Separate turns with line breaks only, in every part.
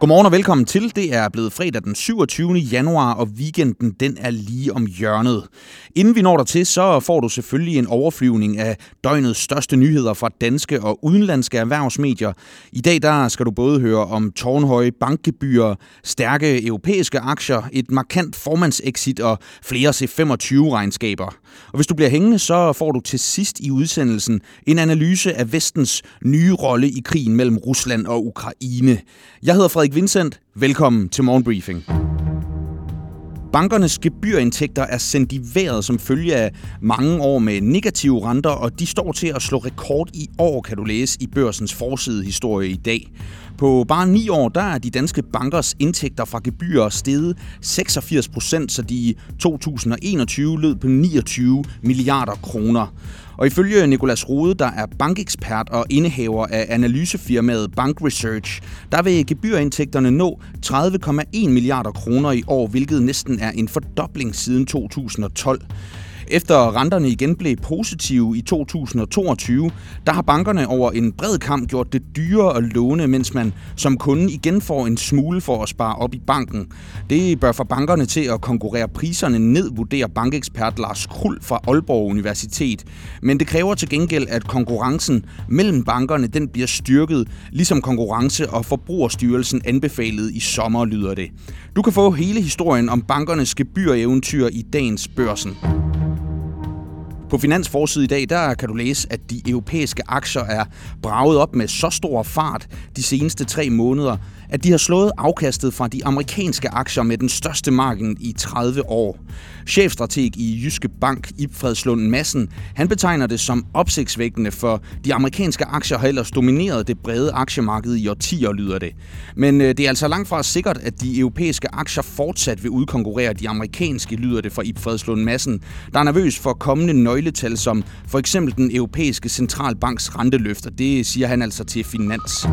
Godmorgen og velkommen til. Det er blevet fredag den 27. januar, og weekenden den er lige om hjørnet. Inden vi når dertil, så får du selvfølgelig en overflyvning af døgnets største nyheder fra danske og udenlandske erhvervsmedier. I dag der skal du både høre om tårnhøje bankgebyrer, stærke europæiske aktier, et markant formandsexit og flere C25-regnskaber. Og hvis du bliver hængende, så får du til sidst i udsendelsen en analyse af vestens nye rolle i krigen mellem Rusland og Ukraine. Jeg hedder Frederik Vincent. Velkommen til Morgenbriefing. Bankernes gebyrindtægter er sendt i vejret som følge af mange år med negative renter, og de står til at slå rekord i år, kan du læse i børsens forside historie i dag. På bare ni år, der er de danske bankers indtægter fra gebyrer steget 86 procent, så de i 2021 lød på 29 milliarder kroner. Og ifølge Nikolas Rode, der er bankekspert og indehaver af analysefirmaet Bank Research, der vil gebyrindtægterne nå 30,1 milliarder kroner i år, hvilket næsten er en fordobling siden 2012. Efter renterne igen blev positive i 2022, der har bankerne over en bred kamp gjort det dyrere at låne, mens man som kunde igen får en smule for at spare op i banken. Det bør få bankerne til at konkurrere priserne ned, vurderer bankekspert Lars Krul fra Aalborg Universitet. Men det kræver til gengæld, at konkurrencen mellem bankerne den bliver styrket, ligesom konkurrence- og forbrugerstyrelsen anbefalede i sommer, lyder det. Du kan få hele historien om bankernes gebyreventyr i dagens børsen. På Finansforside i dag, der kan du læse, at de europæiske aktier er braget op med så stor fart de seneste tre måneder, at de har slået afkastet fra de amerikanske aktier med den største margen i 30 år. Chefstrateg i Jyske Bank, Ib Fredslund Madsen, han betegner det som opsigtsvækkende, for de amerikanske aktier har ellers domineret det brede aktiemarked i årtier, lyder det. Men øh, det er altså langt fra sikkert, at de europæiske aktier fortsat vil udkonkurrere de amerikanske, lyder det fra Ib Fredslund Madsen, der er nervøs for kommende nøgletal, som for eksempel den europæiske centralbanks renteløfter. Det siger han altså til Finans.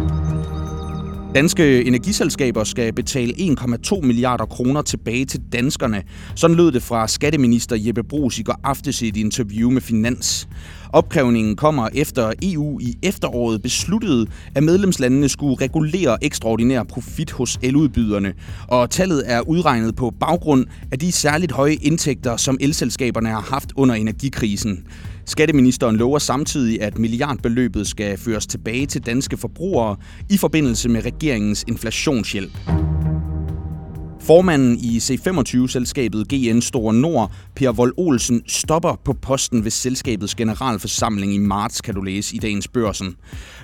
Danske energiselskaber skal betale 1,2 milliarder kroner tilbage til danskerne. Sådan lød det fra skatteminister Jeppe Brugs i går aftes i et interview med Finans. Opkrævningen kommer efter EU i efteråret besluttede, at medlemslandene skulle regulere ekstraordinær profit hos eludbyderne. Og tallet er udregnet på baggrund af de særligt høje indtægter, som elselskaberne har haft under energikrisen. Skatteministeren lover samtidig, at milliardbeløbet skal føres tilbage til danske forbrugere i forbindelse med regeringens inflationshjælp. Formanden i C25-selskabet GN Store Nord, Per Vold Olsen, stopper på posten ved selskabets generalforsamling i marts, kan du læse i dagens børsen.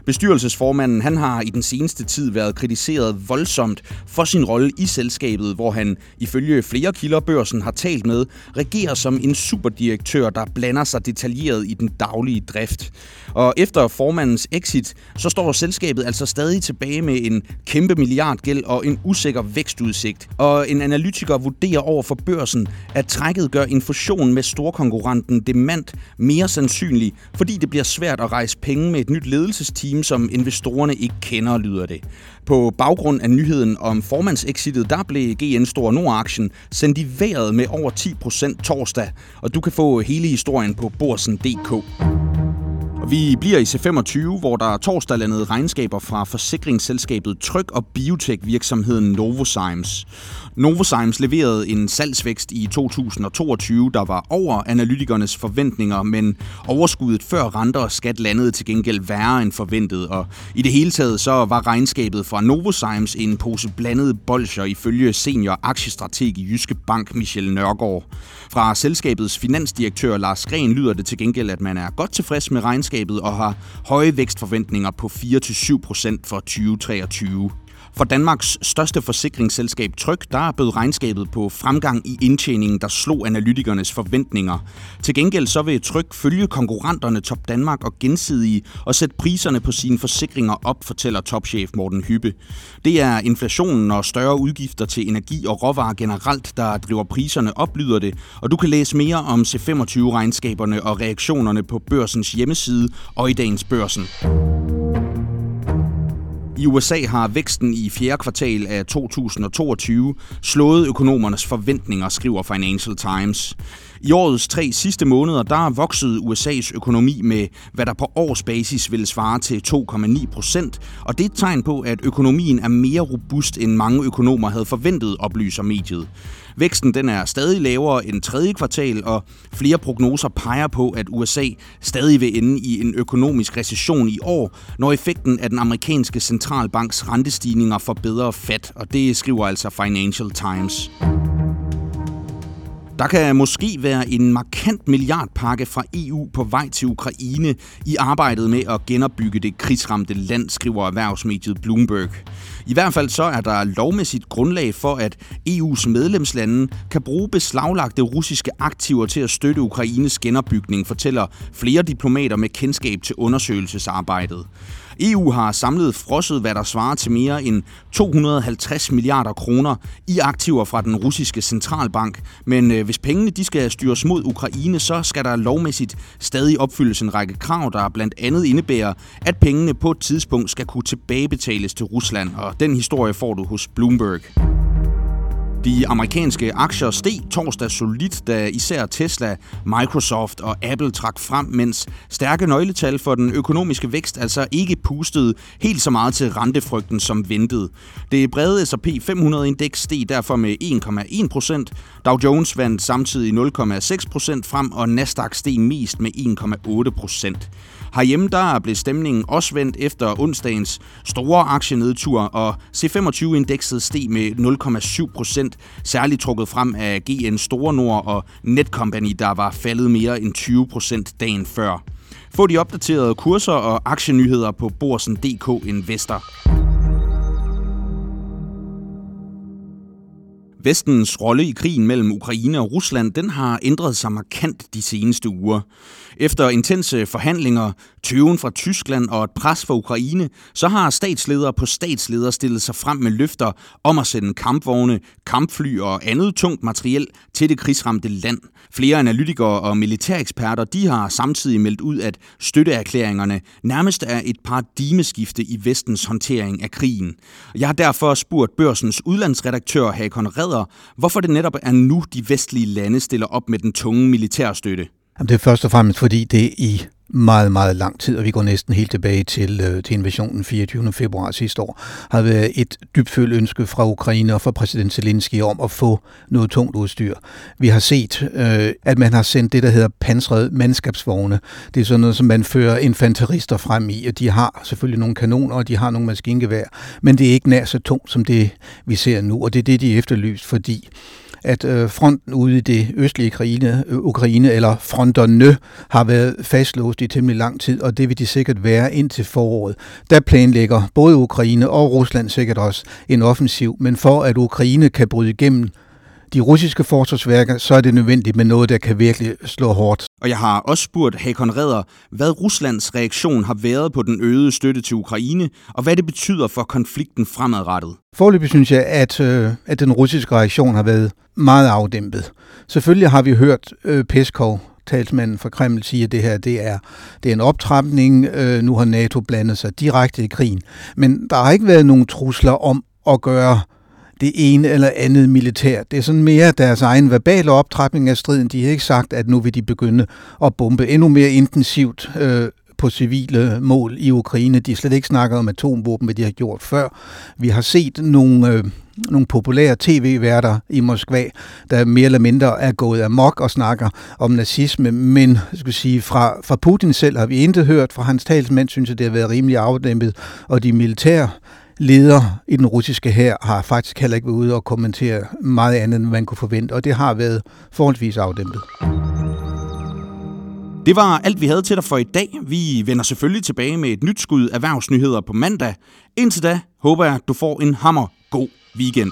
Bestyrelsesformanden han har i den seneste tid været kritiseret voldsomt for sin rolle i selskabet, hvor han ifølge flere kilder børsen har talt med, regerer som en superdirektør, der blander sig detaljeret i den daglige drift. Og efter formandens exit, så står selskabet altså stadig tilbage med en kæmpe milliardgæld og en usikker vækstudsigt. Og en analytiker vurderer over for børsen, at trækket gør en fusion med storkonkurrenten Demant mere sandsynlig, fordi det bliver svært at rejse penge med et nyt ledelsesteam, som investorerne ikke kender, lyder det. På baggrund af nyheden om formandsexitet, der blev GN Store Nord-aktien sendt i vejret med over 10% torsdag, og du kan få hele historien på borsen.dk. Og vi bliver i C25, hvor der torsdag landede regnskaber fra forsikringsselskabet Tryg og biotech-virksomheden Novozymes. Novozymes leverede en salgsvækst i 2022, der var over analytikernes forventninger, men overskuddet før renter og skat landede til gengæld værre end forventet. Og i det hele taget så var regnskabet fra Novozymes en pose blandede bolcher ifølge senior aktiestrateg i Jyske Bank Michel Nørgaard. Fra selskabets finansdirektør Lars Gren lyder det til gengæld, at man er godt tilfreds med regnskabet og har høje vækstforventninger på 4-7% for 2023. For Danmarks største forsikringsselskab Tryg, der bød regnskabet på fremgang i indtjeningen, der slog analytikernes forventninger. Til gengæld så vil Tryg følge konkurrenterne Top Danmark og gensidige og sætte priserne på sine forsikringer op, fortæller topchef Morten Hyppe. Det er inflationen og større udgifter til energi og råvarer generelt, der driver priserne op, lyder det. Og du kan læse mere om C25-regnskaberne og reaktionerne på børsens hjemmeside og i dagens børsen. I USA har væksten i fjerde kvartal af 2022 slået økonomernes forventninger, skriver Financial Times. I årets tre sidste måneder, der voksede USA's økonomi med, hvad der på årsbasis ville svare til 2,9 procent, og det er et tegn på, at økonomien er mere robust, end mange økonomer havde forventet, oplyser mediet. Væksten den er stadig lavere end tredje kvartal, og flere prognoser peger på, at USA stadig vil ende i en økonomisk recession i år, når effekten af den amerikanske centralbanks rentestigninger får bedre fat, og det skriver altså Financial Times. Der kan måske være en markant milliardpakke fra EU på vej til Ukraine i arbejdet med at genopbygge det krigsramte land, skriver erhvervsmediet Bloomberg. I hvert fald så er der lovmæssigt grundlag for, at EU's medlemslande kan bruge beslaglagte russiske aktiver til at støtte Ukraines genopbygning, fortæller flere diplomater med kendskab til undersøgelsesarbejdet. EU har samlet frosset, hvad der svarer til mere end 250 milliarder kroner i aktiver fra den russiske centralbank. Men øh, hvis pengene de skal styres mod Ukraine, så skal der lovmæssigt stadig opfyldes en række krav, der blandt andet indebærer, at pengene på et tidspunkt skal kunne tilbagebetales til Rusland. Og den historie får du hos Bloomberg. De amerikanske aktier steg torsdag solidt, da især Tesla, Microsoft og Apple trak frem, mens stærke nøgletal for den økonomiske vækst altså ikke pustede helt så meget til rentefrygten som ventet. Det brede S&P 500-indeks steg derfor med 1,1 procent. Dow Jones vandt samtidig 0,6 procent frem, og Nasdaq steg mest med 1,8 procent. Herhjemme der blev stemningen også vendt efter onsdagens store aktienedtur, og C25-indekset steg med 0,7 procent, særligt trukket frem af GN Store Nord og Netcompany, der var faldet mere end 20 procent dagen før. Få de opdaterede kurser og aktienyheder på borsen.dk Investor. Vestens rolle i krigen mellem Ukraine og Rusland, den har ændret sig markant de seneste uger. Efter intense forhandlinger, tøven fra Tyskland og et pres fra Ukraine, så har statsledere på statsledere stillet sig frem med løfter om at sende kampvogne, kampfly og andet tungt materiel til det krigsramte land. Flere analytikere og militæreksperter de har samtidig meldt ud, at støtteerklæringerne nærmest er et paradigmeskifte i vestens håndtering af krigen. Jeg har derfor spurgt børsens udlandsredaktør Hakon Redder, hvorfor det netop er nu, de vestlige lande stiller op med den tunge militærstøtte.
Jamen, det er først og fremmest, fordi det i meget, meget lang tid, og vi går næsten helt tilbage til, øh, til invasionen 24. februar sidste år, har været et dybfølt ønske fra Ukraine og fra præsident Zelensky om at få noget tungt udstyr. Vi har set, øh, at man har sendt det, der hedder pansrede mandskabsvogne. Det er sådan noget, som man fører infanterister frem i, og de har selvfølgelig nogle kanoner, og de har nogle maskingevær, men det er ikke nær så tungt som det, vi ser nu, og det er det, de er efterlyst, fordi at øh, fronten ude i det østlige Ukraine, øh, Ukraine, eller fronterne, har været fastlåst i temmelig lang tid, og det vil de sikkert være indtil foråret. Der planlægger både Ukraine og Rusland sikkert også en offensiv, men for at Ukraine kan bryde igennem de russiske forsvarsværker, så er det nødvendigt med noget, der kan virkelig slå hårdt.
Og jeg har også spurgt Hakon Redder, hvad Ruslands reaktion har været på den øgede støtte til Ukraine, og hvad det betyder for konflikten fremadrettet.
Forløbig synes jeg, at, øh, at den russiske reaktion har været meget afdæmpet. Selvfølgelig har vi hørt øh, Peskov, talsmanden fra Kreml sige, at det her det er, det er en optrapning. Øh, nu har NATO blandet sig direkte i krigen. Men der har ikke været nogen trusler om at gøre det ene eller andet militær. Det er sådan mere deres egen verbale optrapning af striden. De har ikke sagt, at nu vil de begynde at bombe endnu mere intensivt øh, på civile mål i Ukraine. De har slet ikke snakket om atomvåben, hvad de har gjort før. Vi har set nogle, øh, nogle populære tv-værter i Moskva, der mere eller mindre er gået amok og snakker om nazisme, men skal sige, fra, fra Putin selv har vi intet hørt. Fra hans talsmænd synes jeg, det har været rimelig afdæmpet, og de militære leder i den russiske her har faktisk heller ikke været ude og kommentere meget andet, end man kunne forvente, og det har været forholdsvis afdæmpet.
Det var alt, vi havde til dig for i dag. Vi vender selvfølgelig tilbage med et nyt skud erhvervsnyheder på mandag. Indtil da håber jeg, du får en hammer god weekend.